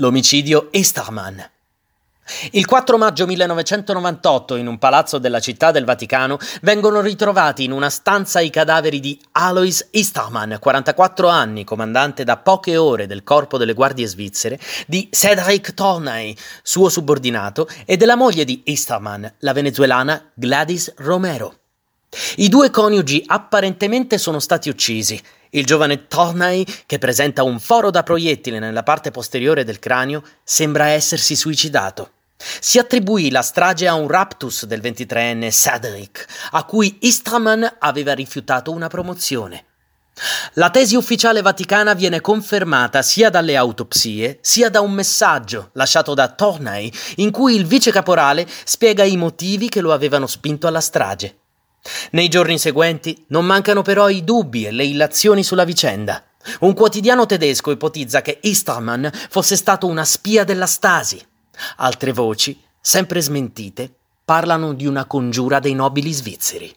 L'omicidio Esterman. Il 4 maggio 1998, in un palazzo della città del Vaticano, vengono ritrovati in una stanza i cadaveri di Alois Esterman, 44 anni, comandante da poche ore del corpo delle guardie svizzere, di Cedric Tornay, suo subordinato, e della moglie di Esterman, la venezuelana Gladys Romero. I due coniugi apparentemente sono stati uccisi. Il giovane Tornay, che presenta un foro da proiettile nella parte posteriore del cranio, sembra essersi suicidato. Si attribuì la strage a un raptus del 23enne Cedric, a cui Istraman aveva rifiutato una promozione. La tesi ufficiale vaticana viene confermata sia dalle autopsie sia da un messaggio lasciato da Tornay in cui il vice caporale spiega i motivi che lo avevano spinto alla strage. Nei giorni seguenti non mancano però i dubbi e le illazioni sulla vicenda. Un quotidiano tedesco ipotizza che Easterman fosse stato una spia della Stasi. Altre voci, sempre smentite, parlano di una congiura dei nobili svizzeri.